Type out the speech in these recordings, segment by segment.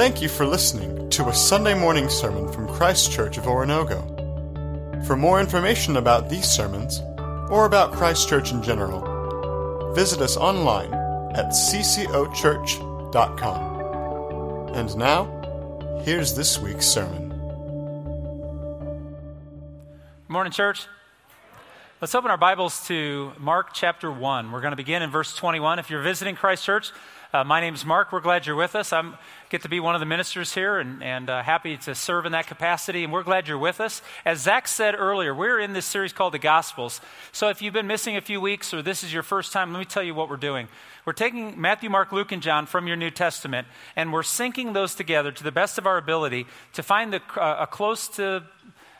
Thank you for listening to a Sunday morning sermon from Christ Church of Oronogo. For more information about these sermons, or about Christ Church in general, visit us online at ccochurch.com. And now, here's this week's sermon. Good morning, church. Let's open our Bibles to Mark chapter 1. We're going to begin in verse 21. If you're visiting Christ Church, uh, my name's Mark. We're glad you're with us. I get to be one of the ministers here and, and uh, happy to serve in that capacity. And we're glad you're with us. As Zach said earlier, we're in this series called the Gospels. So if you've been missing a few weeks or this is your first time, let me tell you what we're doing. We're taking Matthew, Mark, Luke, and John from your New Testament, and we're syncing those together to the best of our ability to find the, uh, a close to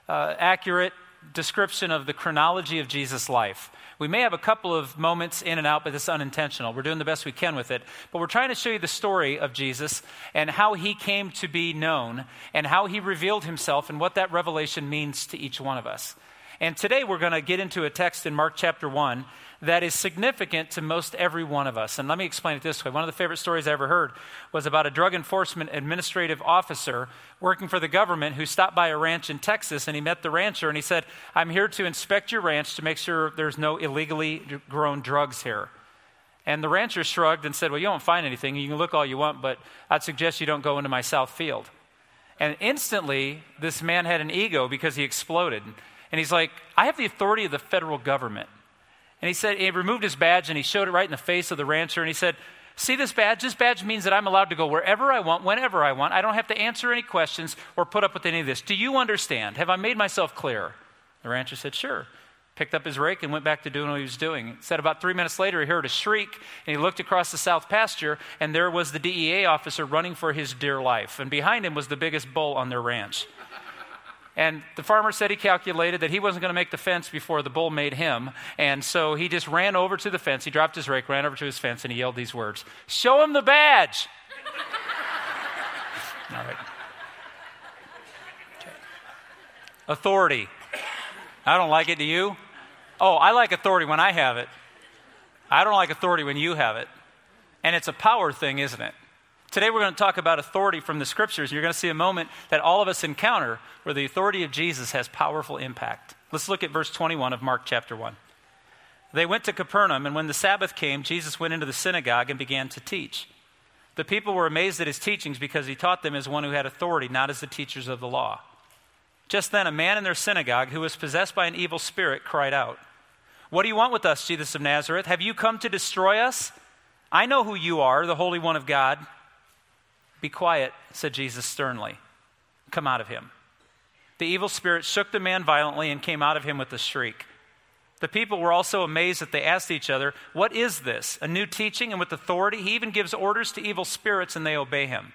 uh, accurate description of the chronology of Jesus' life. We may have a couple of moments in and out, but it's unintentional. We're doing the best we can with it. But we're trying to show you the story of Jesus and how he came to be known and how he revealed himself and what that revelation means to each one of us. And today we're going to get into a text in Mark chapter 1 that is significant to most every one of us. And let me explain it this way. One of the favorite stories I ever heard was about a drug enforcement administrative officer working for the government who stopped by a ranch in Texas and he met the rancher and he said, I'm here to inspect your ranch to make sure there's no illegally grown drugs here. And the rancher shrugged and said, Well, you won't find anything. You can look all you want, but I'd suggest you don't go into my south field. And instantly, this man had an ego because he exploded. And he's like, I have the authority of the federal government. And he said, he removed his badge and he showed it right in the face of the rancher and he said, See this badge? This badge means that I'm allowed to go wherever I want, whenever I want. I don't have to answer any questions or put up with any of this. Do you understand? Have I made myself clear? The rancher said, Sure. Picked up his rake and went back to doing what he was doing. Said about three minutes later, he heard a shriek and he looked across the south pasture, and there was the DEA officer running for his dear life. And behind him was the biggest bull on their ranch. And the farmer said he calculated that he wasn't going to make the fence before the bull made him. And so he just ran over to the fence. He dropped his rake, ran over to his fence, and he yelled these words Show him the badge! All right. Okay. Authority. I don't like it. Do you? Oh, I like authority when I have it. I don't like authority when you have it. And it's a power thing, isn't it? Today we're going to talk about authority from the scriptures. You're going to see a moment that all of us encounter where the authority of Jesus has powerful impact. Let's look at verse 21 of Mark chapter 1. They went to Capernaum, and when the Sabbath came, Jesus went into the synagogue and began to teach. The people were amazed at his teachings because he taught them as one who had authority, not as the teachers of the law. Just then, a man in their synagogue who was possessed by an evil spirit cried out, What do you want with us, Jesus of Nazareth? Have you come to destroy us? I know who you are, the Holy One of God. Be quiet, said Jesus sternly. Come out of him. The evil spirit shook the man violently and came out of him with a shriek. The people were also amazed that they asked each other, What is this? A new teaching and with authority? He even gives orders to evil spirits and they obey him.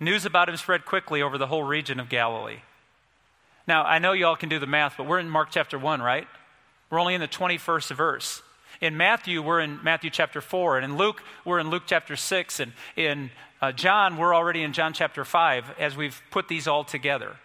News about him spread quickly over the whole region of Galilee. Now, I know you all can do the math, but we're in Mark chapter 1, right? We're only in the 21st verse. In Matthew, we're in Matthew chapter 4. And in Luke, we're in Luke chapter 6. And in uh, John, we're already in John chapter 5 as we've put these all together.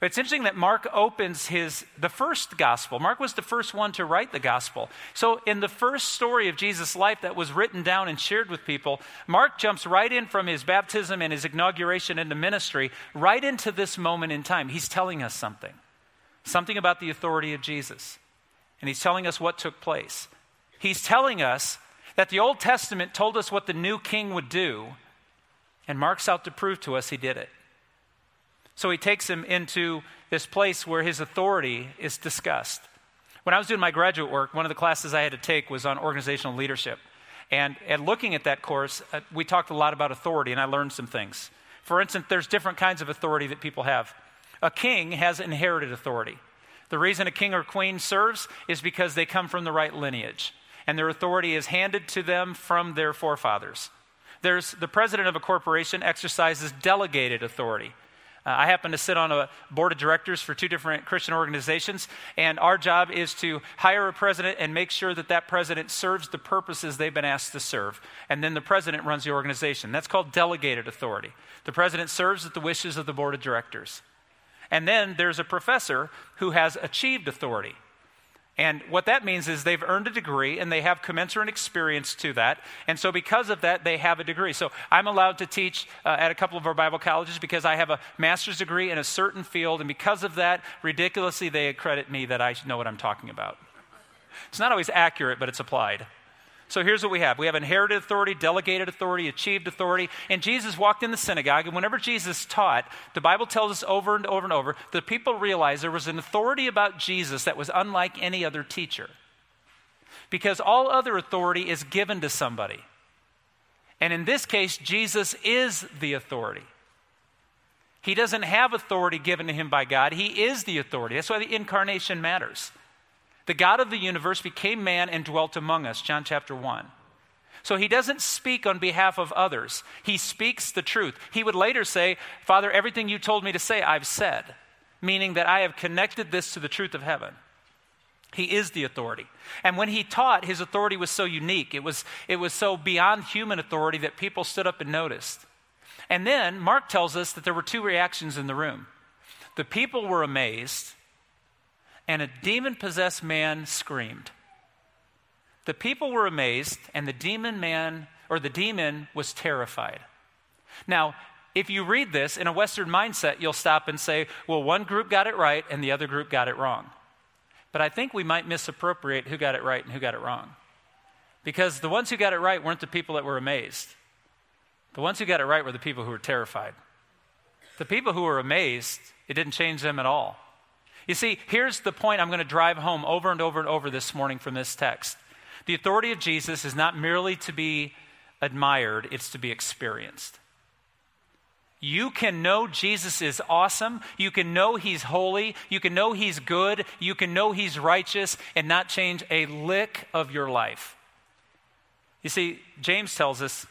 It's interesting that Mark opens his the first gospel. Mark was the first one to write the gospel. So in the first story of Jesus' life that was written down and shared with people, Mark jumps right in from his baptism and his inauguration into ministry right into this moment in time. He's telling us something. Something about the authority of Jesus. And he's telling us what took place. He's telling us that the Old Testament told us what the new king would do, and Mark's out to prove to us he did it. So he takes him into this place where his authority is discussed. When I was doing my graduate work, one of the classes I had to take was on organizational leadership. And, and looking at that course, uh, we talked a lot about authority, and I learned some things. For instance, there's different kinds of authority that people have. A king has inherited authority. The reason a king or queen serves is because they come from the right lineage, and their authority is handed to them from their forefathers. There's the president of a corporation exercises delegated authority. Uh, I happen to sit on a board of directors for two different Christian organizations, and our job is to hire a president and make sure that that president serves the purposes they've been asked to serve. And then the president runs the organization. That's called delegated authority. The president serves at the wishes of the board of directors. And then there's a professor who has achieved authority. And what that means is they've earned a degree and they have commensurate experience to that. And so, because of that, they have a degree. So, I'm allowed to teach uh, at a couple of our Bible colleges because I have a master's degree in a certain field. And because of that, ridiculously, they accredit me that I know what I'm talking about. It's not always accurate, but it's applied. So here's what we have we have inherited authority, delegated authority, achieved authority. And Jesus walked in the synagogue, and whenever Jesus taught, the Bible tells us over and over and over, the people realized there was an authority about Jesus that was unlike any other teacher. Because all other authority is given to somebody. And in this case, Jesus is the authority. He doesn't have authority given to him by God, he is the authority. That's why the incarnation matters. The God of the universe became man and dwelt among us, John chapter 1. So he doesn't speak on behalf of others. He speaks the truth. He would later say, Father, everything you told me to say, I've said, meaning that I have connected this to the truth of heaven. He is the authority. And when he taught, his authority was so unique. It was, it was so beyond human authority that people stood up and noticed. And then Mark tells us that there were two reactions in the room. The people were amazed, and a demon possessed man screamed. The people were amazed, and the demon man, or the demon, was terrified. Now, if you read this in a Western mindset, you'll stop and say, well, one group got it right and the other group got it wrong. But I think we might misappropriate who got it right and who got it wrong. Because the ones who got it right weren't the people that were amazed. The ones who got it right were the people who were terrified. The people who were amazed, it didn't change them at all. You see, here's the point I'm going to drive home over and over and over this morning from this text. The authority of Jesus is not merely to be admired, it's to be experienced. You can know Jesus is awesome. You can know he's holy. You can know he's good. You can know he's righteous and not change a lick of your life. You see, James tells us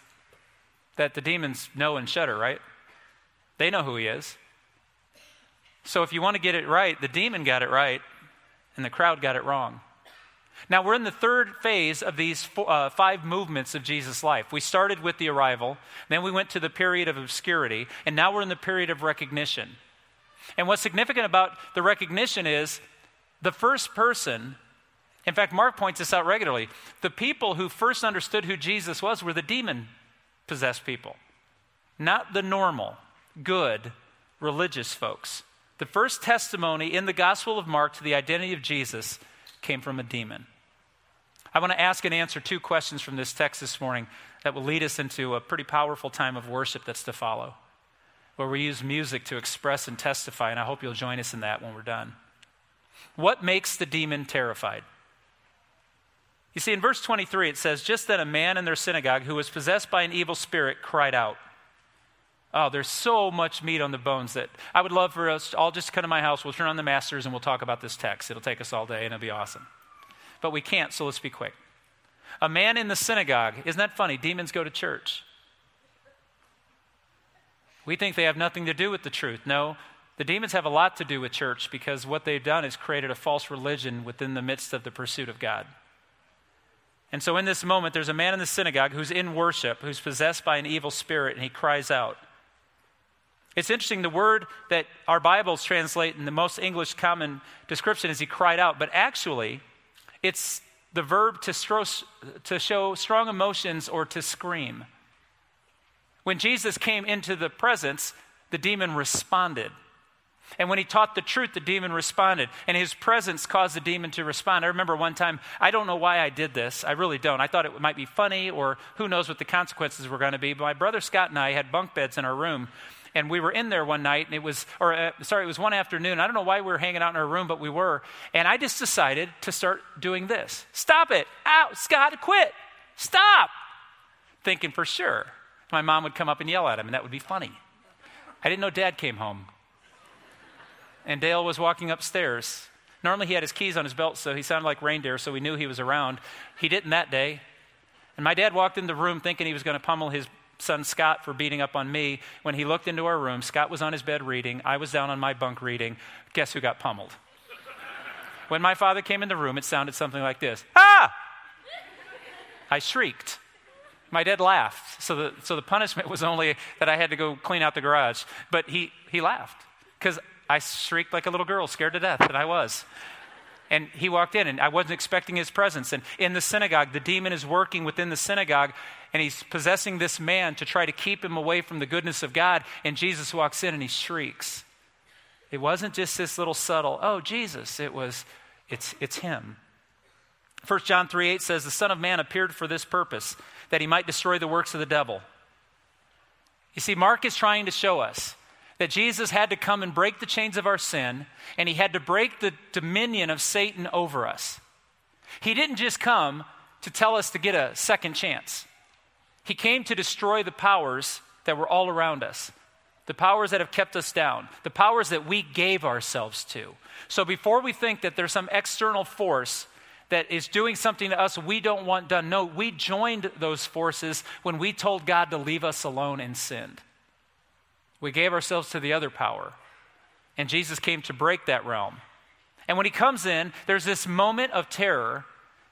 that the demons know and shudder, right? They know who he is. So if you want to get it right, the demon got it right, and the crowd got it wrong. Now, we're in the third phase of these four, uh, five movements of Jesus' life. We started with the arrival, then we went to the period of obscurity, and now we're in the period of recognition. And what's significant about the recognition is the first person, in fact, Mark points this out regularly, the people who first understood who Jesus was were the demon possessed people, not the normal, good, religious folks. The first testimony in the Gospel of Mark to the identity of Jesus came from a demon. I want to ask and answer two questions from this text this morning that will lead us into a pretty powerful time of worship that's to follow, where we use music to express and testify, and I hope you'll join us in that when we're done. What makes the demon terrified? You see, in verse 23, it says, Just then a man in their synagogue who was possessed by an evil spirit cried out. Oh, there's so much meat on the bones that I would love for us all just to come to my house. We'll turn on the masters and we'll talk about this text. It'll take us all day and it'll be awesome. But we can't, so let's be quick. A man in the synagogue. Isn't that funny? Demons go to church. We think they have nothing to do with the truth. No, the demons have a lot to do with church because what they've done is created a false religion within the midst of the pursuit of God. And so in this moment, there's a man in the synagogue who's in worship, who's possessed by an evil spirit, and he cries out. It's interesting, the word that our Bibles translate in the most English common description is he cried out, but actually, it's the verb to, stro- to show strong emotions or to scream. When Jesus came into the presence, the demon responded. And when he taught the truth, the demon responded. And his presence caused the demon to respond. I remember one time, I don't know why I did this. I really don't. I thought it might be funny or who knows what the consequences were going to be. But my brother Scott and I had bunk beds in our room and we were in there one night, and it was, or uh, sorry, it was one afternoon. I don't know why we were hanging out in our room, but we were. And I just decided to start doing this. Stop it. Out, Scott, quit. Stop. Thinking for sure my mom would come up and yell at him, and that would be funny. I didn't know dad came home. And Dale was walking upstairs. Normally he had his keys on his belt, so he sounded like reindeer, so we knew he was around. He didn't that day. And my dad walked in the room thinking he was going to pummel his son Scott for beating up on me. When he looked into our room, Scott was on his bed reading. I was down on my bunk reading. Guess who got pummeled? when my father came in the room, it sounded something like this Ah! I shrieked. My dad laughed. So the, so the punishment was only that I had to go clean out the garage. But he, he laughed because I shrieked like a little girl, scared to death, and I was. And he walked in, and I wasn't expecting his presence. And in the synagogue, the demon is working within the synagogue, and he's possessing this man to try to keep him away from the goodness of God. And Jesus walks in and he shrieks. It wasn't just this little subtle, oh, Jesus. It was, it's, it's him. 1 John 3 8 says, The Son of Man appeared for this purpose, that he might destroy the works of the devil. You see, Mark is trying to show us that Jesus had to come and break the chains of our sin, and he had to break the dominion of Satan over us. He didn't just come to tell us to get a second chance, he came to destroy the powers that were all around us. The powers that have kept us down, the powers that we gave ourselves to. So before we think that there's some external force that is doing something to us we don't want done. No, we joined those forces when we told God to leave us alone and sinned. We gave ourselves to the other power. And Jesus came to break that realm. And when he comes in, there's this moment of terror.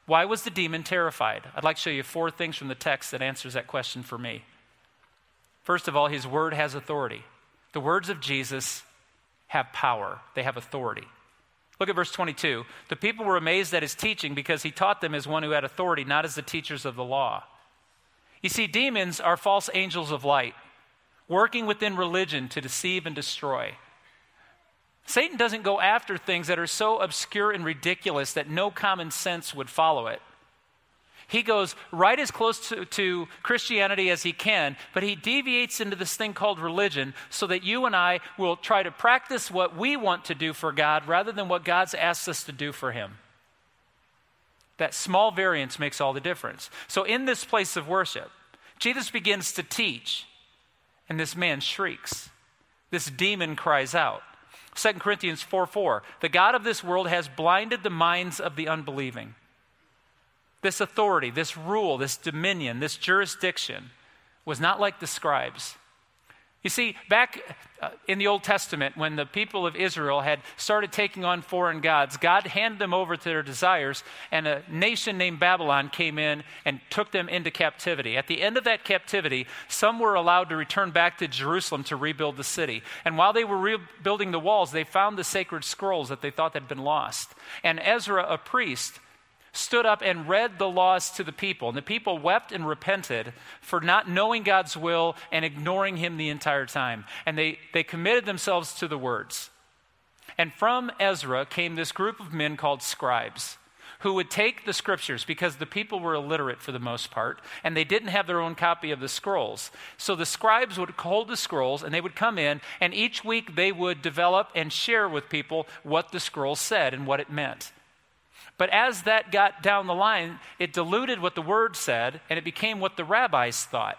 Why was the demon terrified? I'd like to show you four things from the text that answers that question for me. First of all, his word has authority. The words of Jesus have power, they have authority. Look at verse 22. The people were amazed at his teaching because he taught them as one who had authority, not as the teachers of the law. You see, demons are false angels of light, working within religion to deceive and destroy. Satan doesn't go after things that are so obscure and ridiculous that no common sense would follow it. He goes right as close to, to, Christianity as he can, but he deviates into this thing called religion so that you and I will try to practice what we want to do for God rather than what God's asked us to do for him. That small variance makes all the difference. So, in this place of worship, Jesus begins to teach, and this man shrieks. This demon cries out. 2 Corinthians 4 4. The God of this world has blinded the minds of the unbelieving this authority, this rule, this dominion, this jurisdiction was not like the scribes. You see, back Uh, in the Old Testament, when the people of Israel had started taking on foreign gods, God handed them over to their desires, and a nation named Babylon came in and took them into captivity. At the end of that captivity, some were allowed to return back to Jerusalem to rebuild the city. And while they were rebuilding the walls, they found the sacred scrolls that they thought had been lost. And Ezra, a priest, stood up and read the laws to the people. And the people wept and repented for not knowing God's will and ignoring Him the entire time. And they, they committed themselves to the words. And from Ezra came this group of men called scribes who would take the scriptures because the people were illiterate for the most part and they didn't have their own copy of the scrolls. So the scribes would hold the scrolls and they would come in and each week they would develop and share with people what the scrolls said and what it meant. But as that got down the line, it diluted what the word said and it became what the rabbis thought.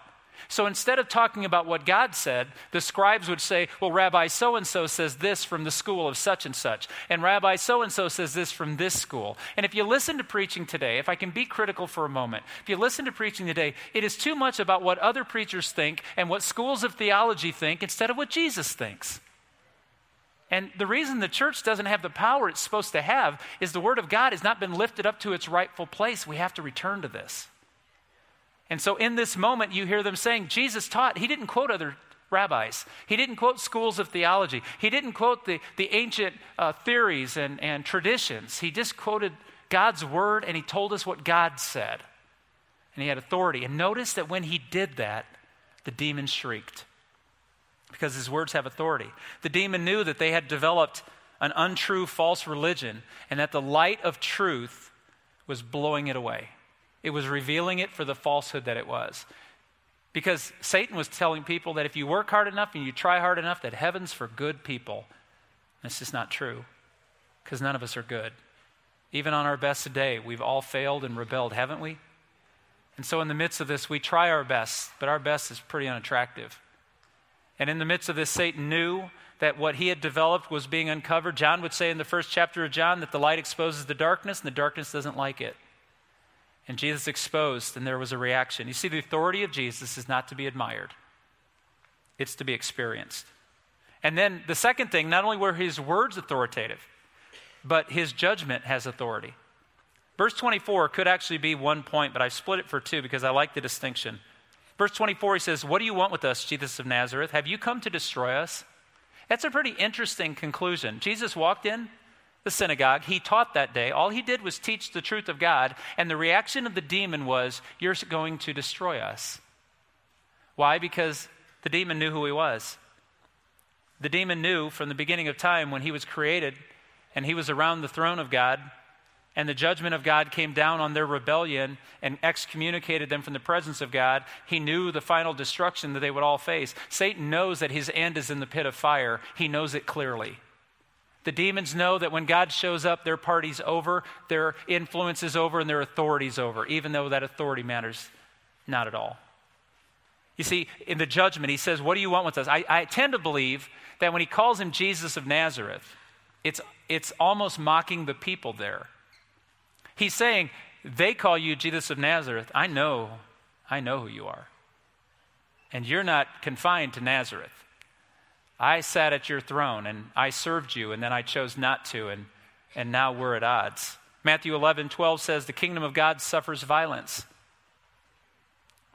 So instead of talking about what God said, the scribes would say, Well, Rabbi so and so says this from the school of such and such, and Rabbi so and so says this from this school. And if you listen to preaching today, if I can be critical for a moment, if you listen to preaching today, it is too much about what other preachers think and what schools of theology think instead of what Jesus thinks. And the reason the church doesn't have the power it's supposed to have is the Word of God has not been lifted up to its rightful place. We have to return to this. And so in this moment, you hear them saying, Jesus taught. He didn't quote other rabbis, he didn't quote schools of theology, he didn't quote the, the ancient uh, theories and, and traditions. He just quoted God's Word and he told us what God said. And he had authority. And notice that when he did that, the demons shrieked because his words have authority. The demon knew that they had developed an untrue, false religion and that the light of truth was blowing it away. It was revealing it for the falsehood that it was. Because Satan was telling people that if you work hard enough and you try hard enough, that heaven's for good people. That's just not true, because none of us are good. Even on our best day, we've all failed and rebelled, haven't we? And so, in the midst of this, we try our best, but our best is pretty unattractive. And in the midst of this, Satan knew that what he had developed was being uncovered. John would say in the first chapter of John that the light exposes the darkness, and the darkness doesn't like it. And Jesus exposed, and there was a reaction. You see, the authority of Jesus is not to be admired, it's to be experienced. And then the second thing, not only were his words authoritative, but his judgment has authority. Verse 24 could actually be one point, but I split it for two because I like the distinction. Verse 24, he says, What do you want with us, Jesus of Nazareth? Have you come to destroy us? That's a pretty interesting conclusion. Jesus walked in the synagogue. He taught that day. All he did was teach the truth of God, and the reaction of the demon was, You're going to destroy us. Why? Because the demon knew who he was. The demon knew from the beginning of time when he was created and he was around the throne of God, and the judgment of God came down on their rebellion and excommunicated them from the presence of God, he knew the final destruction that they would all face. Satan knows that his end is in the pit of fire, he knows it clearly. The demons know that when God shows up, their party's over, their influence is over, and their authority's over, even though that authority matters not at all. You see, in the judgment, he says, What do you want with us? I, I tend to believe that when he calls him Jesus of Nazareth, it's, it's almost mocking the people there. He's saying, They call you Jesus of Nazareth. I know, I know who you are. And you're not confined to Nazareth. I sat at your throne and I served you, and then I chose not to, and, and now we're at odds. Matthew 11, 12 says, The kingdom of God suffers violence.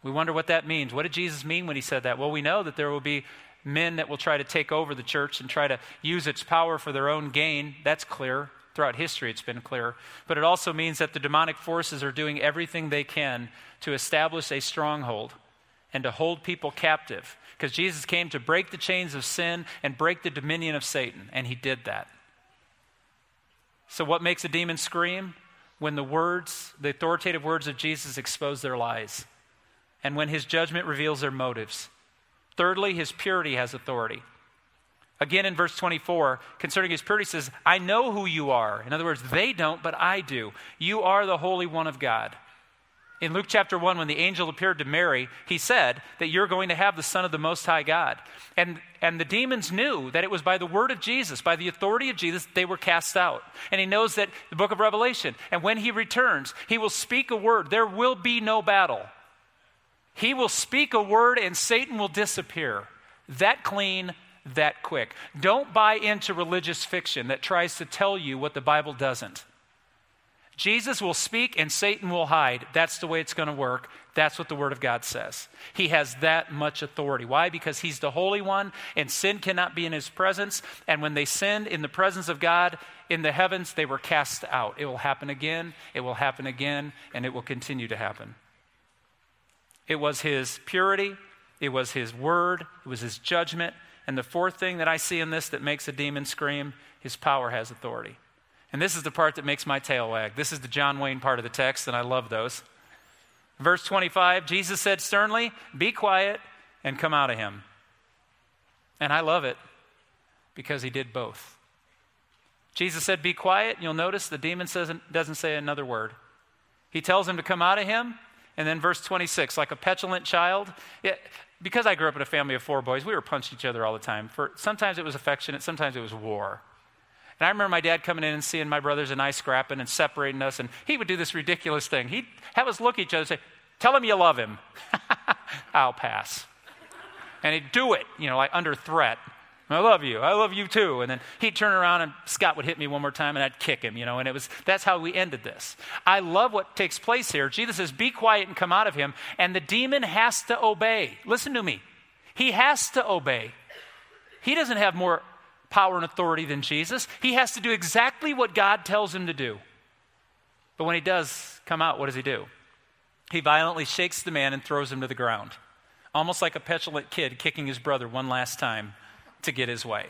We wonder what that means. What did Jesus mean when he said that? Well, we know that there will be men that will try to take over the church and try to use its power for their own gain. That's clear. Throughout history, it's been clear. But it also means that the demonic forces are doing everything they can to establish a stronghold and to hold people captive because Jesus came to break the chains of sin and break the dominion of Satan, and he did that. So, what makes a demon scream? When the words, the authoritative words of Jesus expose their lies, and when his judgment reveals their motives. Thirdly, his purity has authority. Again, in verse 24, concerning his purity, says, I know who you are. In other words, they don't, but I do. You are the Holy One of God. In Luke chapter 1, when the angel appeared to Mary, he said that you're going to have the Son of the Most High God. And, and the demons knew that it was by the word of Jesus, by the authority of Jesus, they were cast out. And he knows that the book of Revelation, and when he returns, he will speak a word. There will be no battle. He will speak a word, and Satan will disappear. That clean, that quick. Don't buy into religious fiction that tries to tell you what the Bible doesn't. Jesus will speak and Satan will hide. That's the way it's going to work. That's what the Word of God says. He has that much authority. Why? Because He's the Holy One and sin cannot be in His presence. And when they sinned in the presence of God in the heavens, they were cast out. It will happen again, it will happen again, and it will continue to happen. It was His purity, it was His Word, it was His judgment. And the fourth thing that I see in this that makes a demon scream His power has authority. And this is the part that makes my tail wag. This is the John Wayne part of the text, and I love those. Verse 25 Jesus said sternly, Be quiet and come out of him. And I love it because he did both. Jesus said, Be quiet. And you'll notice the demon says, doesn't say another word. He tells him to come out of him. And then verse 26, like a petulant child. Because I grew up in a family of four boys, we were punching each other all the time. For, sometimes it was affectionate, sometimes it was war. And I remember my dad coming in and seeing my brothers and I scrapping and separating us, and he would do this ridiculous thing. He'd have us look at each other and say, Tell him you love him. I'll pass. And he'd do it, you know, like under threat. I love you. I love you too. And then he'd turn around and Scott would hit me one more time and I'd kick him, you know, and it was that's how we ended this. I love what takes place here. Jesus says, Be quiet and come out of him. And the demon has to obey. Listen to me. He has to obey. He doesn't have more power and authority than Jesus. He has to do exactly what God tells him to do. But when he does come out, what does he do? He violently shakes the man and throws him to the ground, almost like a petulant kid kicking his brother one last time to get his way.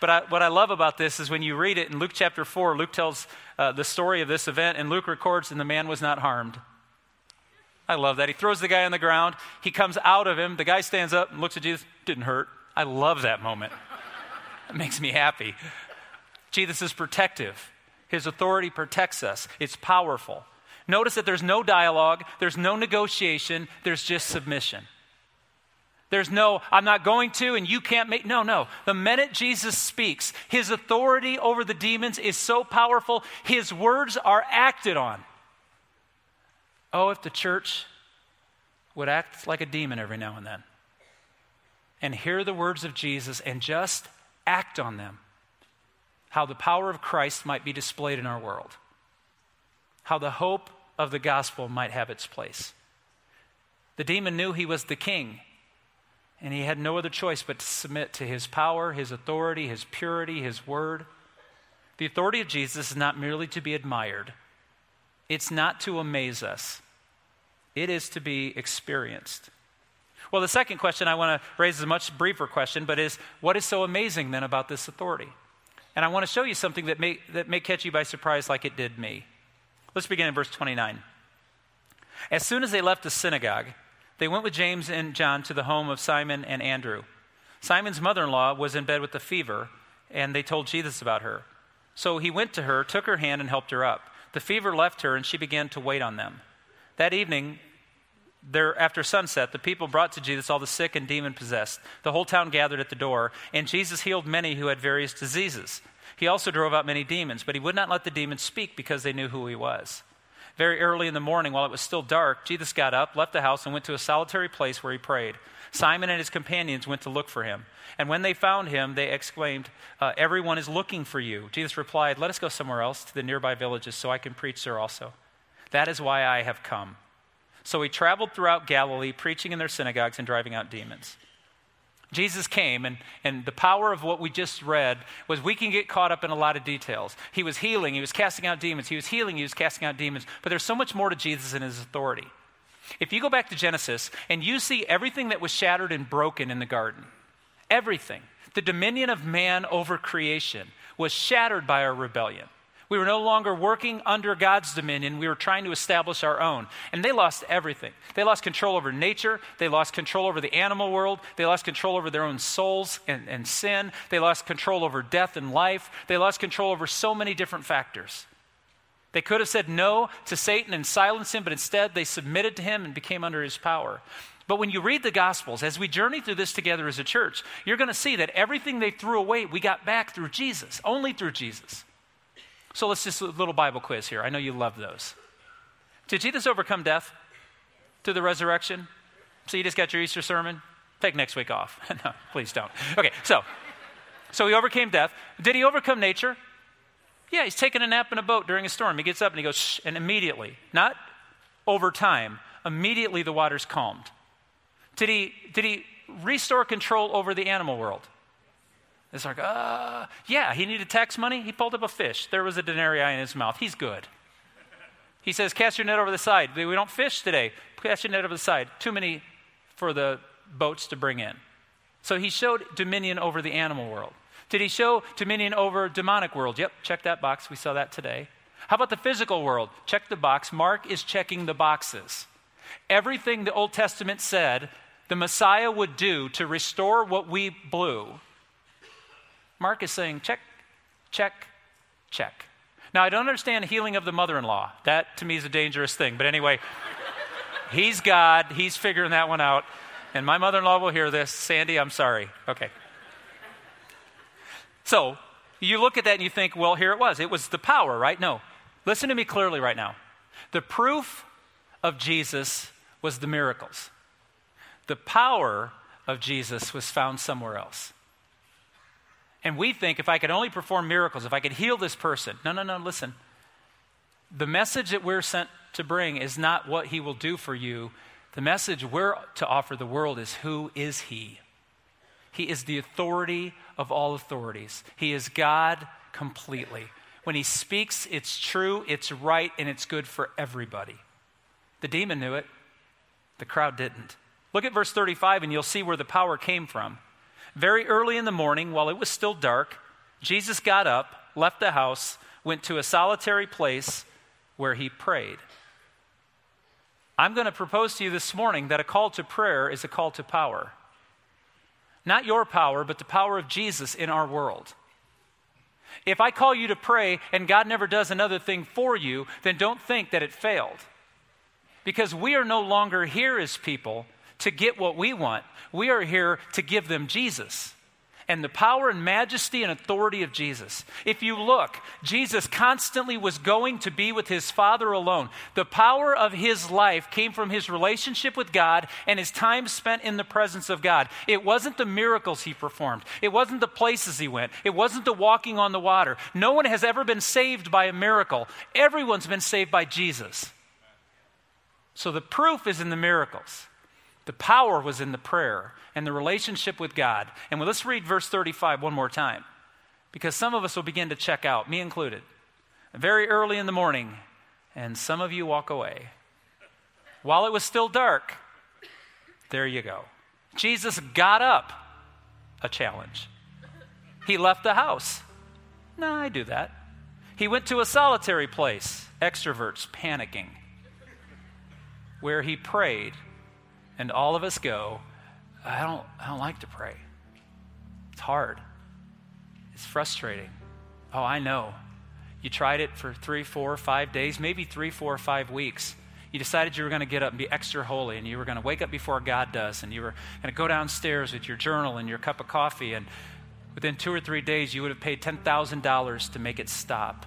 But I, what I love about this is when you read it in Luke chapter 4, Luke tells uh, the story of this event, and Luke records, and the man was not harmed. I love that. He throws the guy on the ground. He comes out of him. The guy stands up and looks at Jesus. Didn't hurt. I love that moment. it makes me happy. Jesus is protective. His authority protects us, it's powerful. Notice that there's no dialogue, there's no negotiation, there's just submission. There's no, I'm not going to, and you can't make. No, no. The minute Jesus speaks, his authority over the demons is so powerful, his words are acted on. Oh, if the church would act like a demon every now and then and hear the words of Jesus and just act on them. How the power of Christ might be displayed in our world. How the hope of the gospel might have its place. The demon knew he was the king, and he had no other choice but to submit to his power, his authority, his purity, his word. The authority of Jesus is not merely to be admired, it's not to amaze us, it is to be experienced. Well, the second question I want to raise is a much briefer question, but is what is so amazing then about this authority? And I want to show you something that may, that may catch you by surprise like it did me. Let's begin in verse 29. As soon as they left the synagogue, they went with James and John to the home of Simon and Andrew. Simon's mother in law was in bed with a fever, and they told Jesus about her. So he went to her, took her hand, and helped her up. The fever left her, and she began to wait on them. That evening, there, after sunset, the people brought to Jesus all the sick and demon possessed. The whole town gathered at the door, and Jesus healed many who had various diseases. He also drove out many demons, but he would not let the demons speak because they knew who he was. Very early in the morning, while it was still dark, Jesus got up, left the house, and went to a solitary place where he prayed. Simon and his companions went to look for him. And when they found him, they exclaimed, uh, Everyone is looking for you. Jesus replied, Let us go somewhere else to the nearby villages so I can preach there also. That is why I have come. So he traveled throughout Galilee, preaching in their synagogues and driving out demons. Jesus came, and, and the power of what we just read was we can get caught up in a lot of details. He was healing, he was casting out demons, he was healing, he was casting out demons, but there's so much more to Jesus and his authority. If you go back to Genesis and you see everything that was shattered and broken in the garden, everything, the dominion of man over creation was shattered by our rebellion. We were no longer working under God's dominion. We were trying to establish our own. And they lost everything. They lost control over nature. They lost control over the animal world. They lost control over their own souls and, and sin. They lost control over death and life. They lost control over so many different factors. They could have said no to Satan and silenced him, but instead they submitted to him and became under his power. But when you read the Gospels, as we journey through this together as a church, you're going to see that everything they threw away, we got back through Jesus, only through Jesus. So let's just a little Bible quiz here. I know you love those. Did Jesus overcome death through the resurrection? So you just got your Easter sermon? Take next week off. no, please don't. Okay, so so he overcame death. Did he overcome nature? Yeah, he's taking a nap in a boat during a storm. He gets up and he goes, Shh, and immediately, not over time, immediately the water's calmed. Did he, did he restore control over the animal world? It's like, uh, yeah, he needed tax money. He pulled up a fish. There was a denarii in his mouth. He's good. He says, cast your net over the side. We don't fish today. Cast your net over the side. Too many for the boats to bring in. So he showed dominion over the animal world. Did he show dominion over demonic world? Yep, check that box. We saw that today. How about the physical world? Check the box. Mark is checking the boxes. Everything the Old Testament said the Messiah would do to restore what we blew Mark is saying, check, check, check. Now, I don't understand healing of the mother in law. That to me is a dangerous thing. But anyway, he's God. He's figuring that one out. And my mother in law will hear this. Sandy, I'm sorry. Okay. So, you look at that and you think, well, here it was. It was the power, right? No. Listen to me clearly right now. The proof of Jesus was the miracles, the power of Jesus was found somewhere else. And we think if I could only perform miracles, if I could heal this person. No, no, no, listen. The message that we're sent to bring is not what he will do for you. The message we're to offer the world is who is he? He is the authority of all authorities. He is God completely. When he speaks, it's true, it's right, and it's good for everybody. The demon knew it, the crowd didn't. Look at verse 35 and you'll see where the power came from. Very early in the morning, while it was still dark, Jesus got up, left the house, went to a solitary place where he prayed. I'm going to propose to you this morning that a call to prayer is a call to power. Not your power, but the power of Jesus in our world. If I call you to pray and God never does another thing for you, then don't think that it failed. Because we are no longer here as people to get what we want. We are here to give them Jesus and the power and majesty and authority of Jesus. If you look, Jesus constantly was going to be with his Father alone. The power of his life came from his relationship with God and his time spent in the presence of God. It wasn't the miracles he performed, it wasn't the places he went, it wasn't the walking on the water. No one has ever been saved by a miracle, everyone's been saved by Jesus. So the proof is in the miracles. The power was in the prayer and the relationship with God. And let's read verse 35 one more time. Because some of us will begin to check out, me included, very early in the morning, and some of you walk away. While it was still dark, there you go. Jesus got up, a challenge. He left the house. No, I do that. He went to a solitary place, extroverts panicking, where he prayed. And all of us go, I don't, I don't like to pray. It's hard. It's frustrating. Oh, I know. You tried it for three, four, five days, maybe three, four, five weeks. You decided you were going to get up and be extra holy, and you were going to wake up before God does, and you were going to go downstairs with your journal and your cup of coffee, and within two or three days, you would have paid $10,000 to make it stop.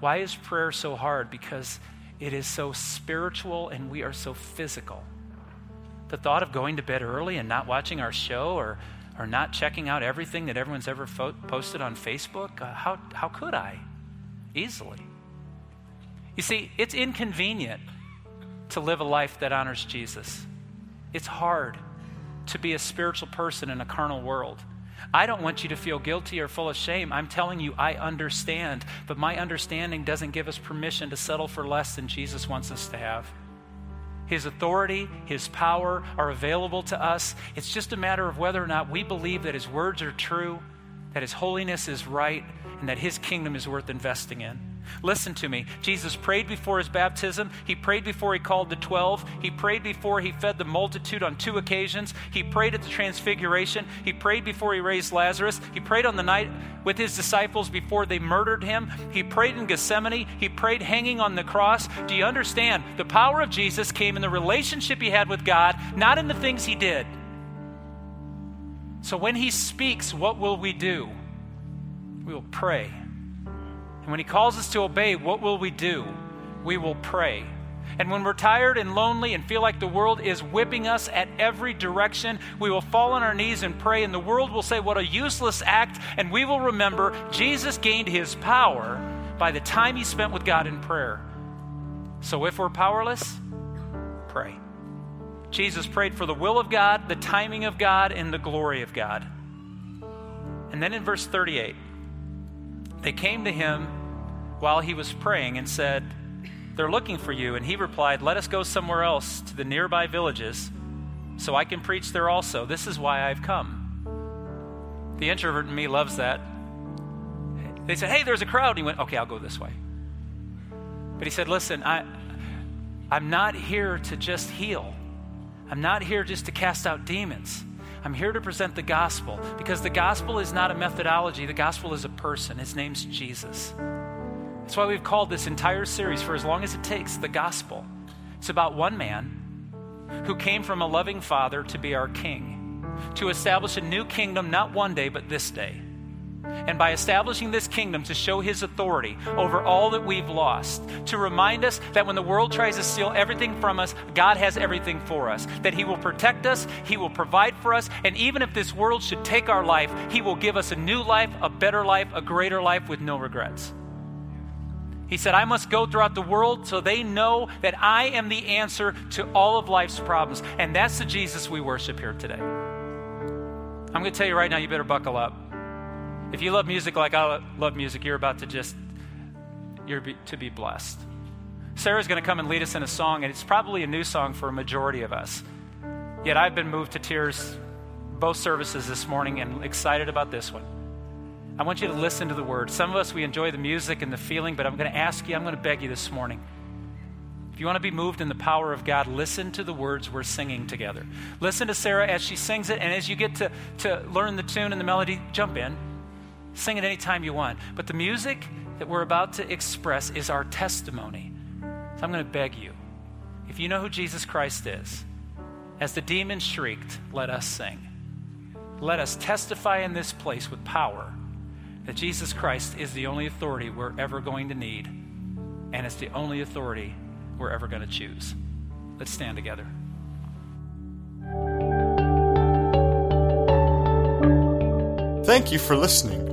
Why is prayer so hard? Because it is so spiritual and we are so physical. The thought of going to bed early and not watching our show or, or not checking out everything that everyone's ever fo- posted on Facebook, uh, how, how could I? Easily. You see, it's inconvenient to live a life that honors Jesus. It's hard to be a spiritual person in a carnal world. I don't want you to feel guilty or full of shame. I'm telling you, I understand. But my understanding doesn't give us permission to settle for less than Jesus wants us to have. His authority, His power are available to us. It's just a matter of whether or not we believe that His words are true, that His holiness is right, and that His kingdom is worth investing in. Listen to me. Jesus prayed before his baptism. He prayed before he called the 12. He prayed before he fed the multitude on two occasions. He prayed at the transfiguration. He prayed before he raised Lazarus. He prayed on the night with his disciples before they murdered him. He prayed in Gethsemane. He prayed hanging on the cross. Do you understand? The power of Jesus came in the relationship he had with God, not in the things he did. So when he speaks, what will we do? We will pray. And when He calls us to obey, what will we do? We will pray. And when we're tired and lonely and feel like the world is whipping us at every direction, we will fall on our knees and pray, and the world will say, What a useless act. And we will remember Jesus gained his power by the time he spent with God in prayer. So if we're powerless, pray. Jesus prayed for the will of God, the timing of God, and the glory of God. And then in verse 38, they came to him while he was praying and said, They're looking for you. And he replied, Let us go somewhere else to the nearby villages so I can preach there also. This is why I've come. The introvert in me loves that. They said, Hey, there's a crowd. And he went, Okay, I'll go this way. But he said, Listen, I, I'm not here to just heal, I'm not here just to cast out demons. I'm here to present the gospel because the gospel is not a methodology, the gospel is a person. His name's Jesus. That's why we've called this entire series, for as long as it takes, the gospel. It's about one man who came from a loving father to be our king, to establish a new kingdom, not one day, but this day. And by establishing this kingdom to show his authority over all that we've lost, to remind us that when the world tries to steal everything from us, God has everything for us, that he will protect us, he will provide for us, and even if this world should take our life, he will give us a new life, a better life, a greater life with no regrets. He said, I must go throughout the world so they know that I am the answer to all of life's problems. And that's the Jesus we worship here today. I'm going to tell you right now, you better buckle up. If you love music like I love music, you're about to just, you're be, to be blessed. Sarah's going to come and lead us in a song, and it's probably a new song for a majority of us. Yet I've been moved to tears both services this morning and excited about this one. I want you to listen to the word. Some of us, we enjoy the music and the feeling, but I'm going to ask you, I'm going to beg you this morning. If you want to be moved in the power of God, listen to the words we're singing together. Listen to Sarah as she sings it, and as you get to, to learn the tune and the melody, jump in. Sing it anytime you want. But the music that we're about to express is our testimony. So I'm going to beg you if you know who Jesus Christ is, as the demon shrieked, let us sing. Let us testify in this place with power that Jesus Christ is the only authority we're ever going to need, and it's the only authority we're ever going to choose. Let's stand together. Thank you for listening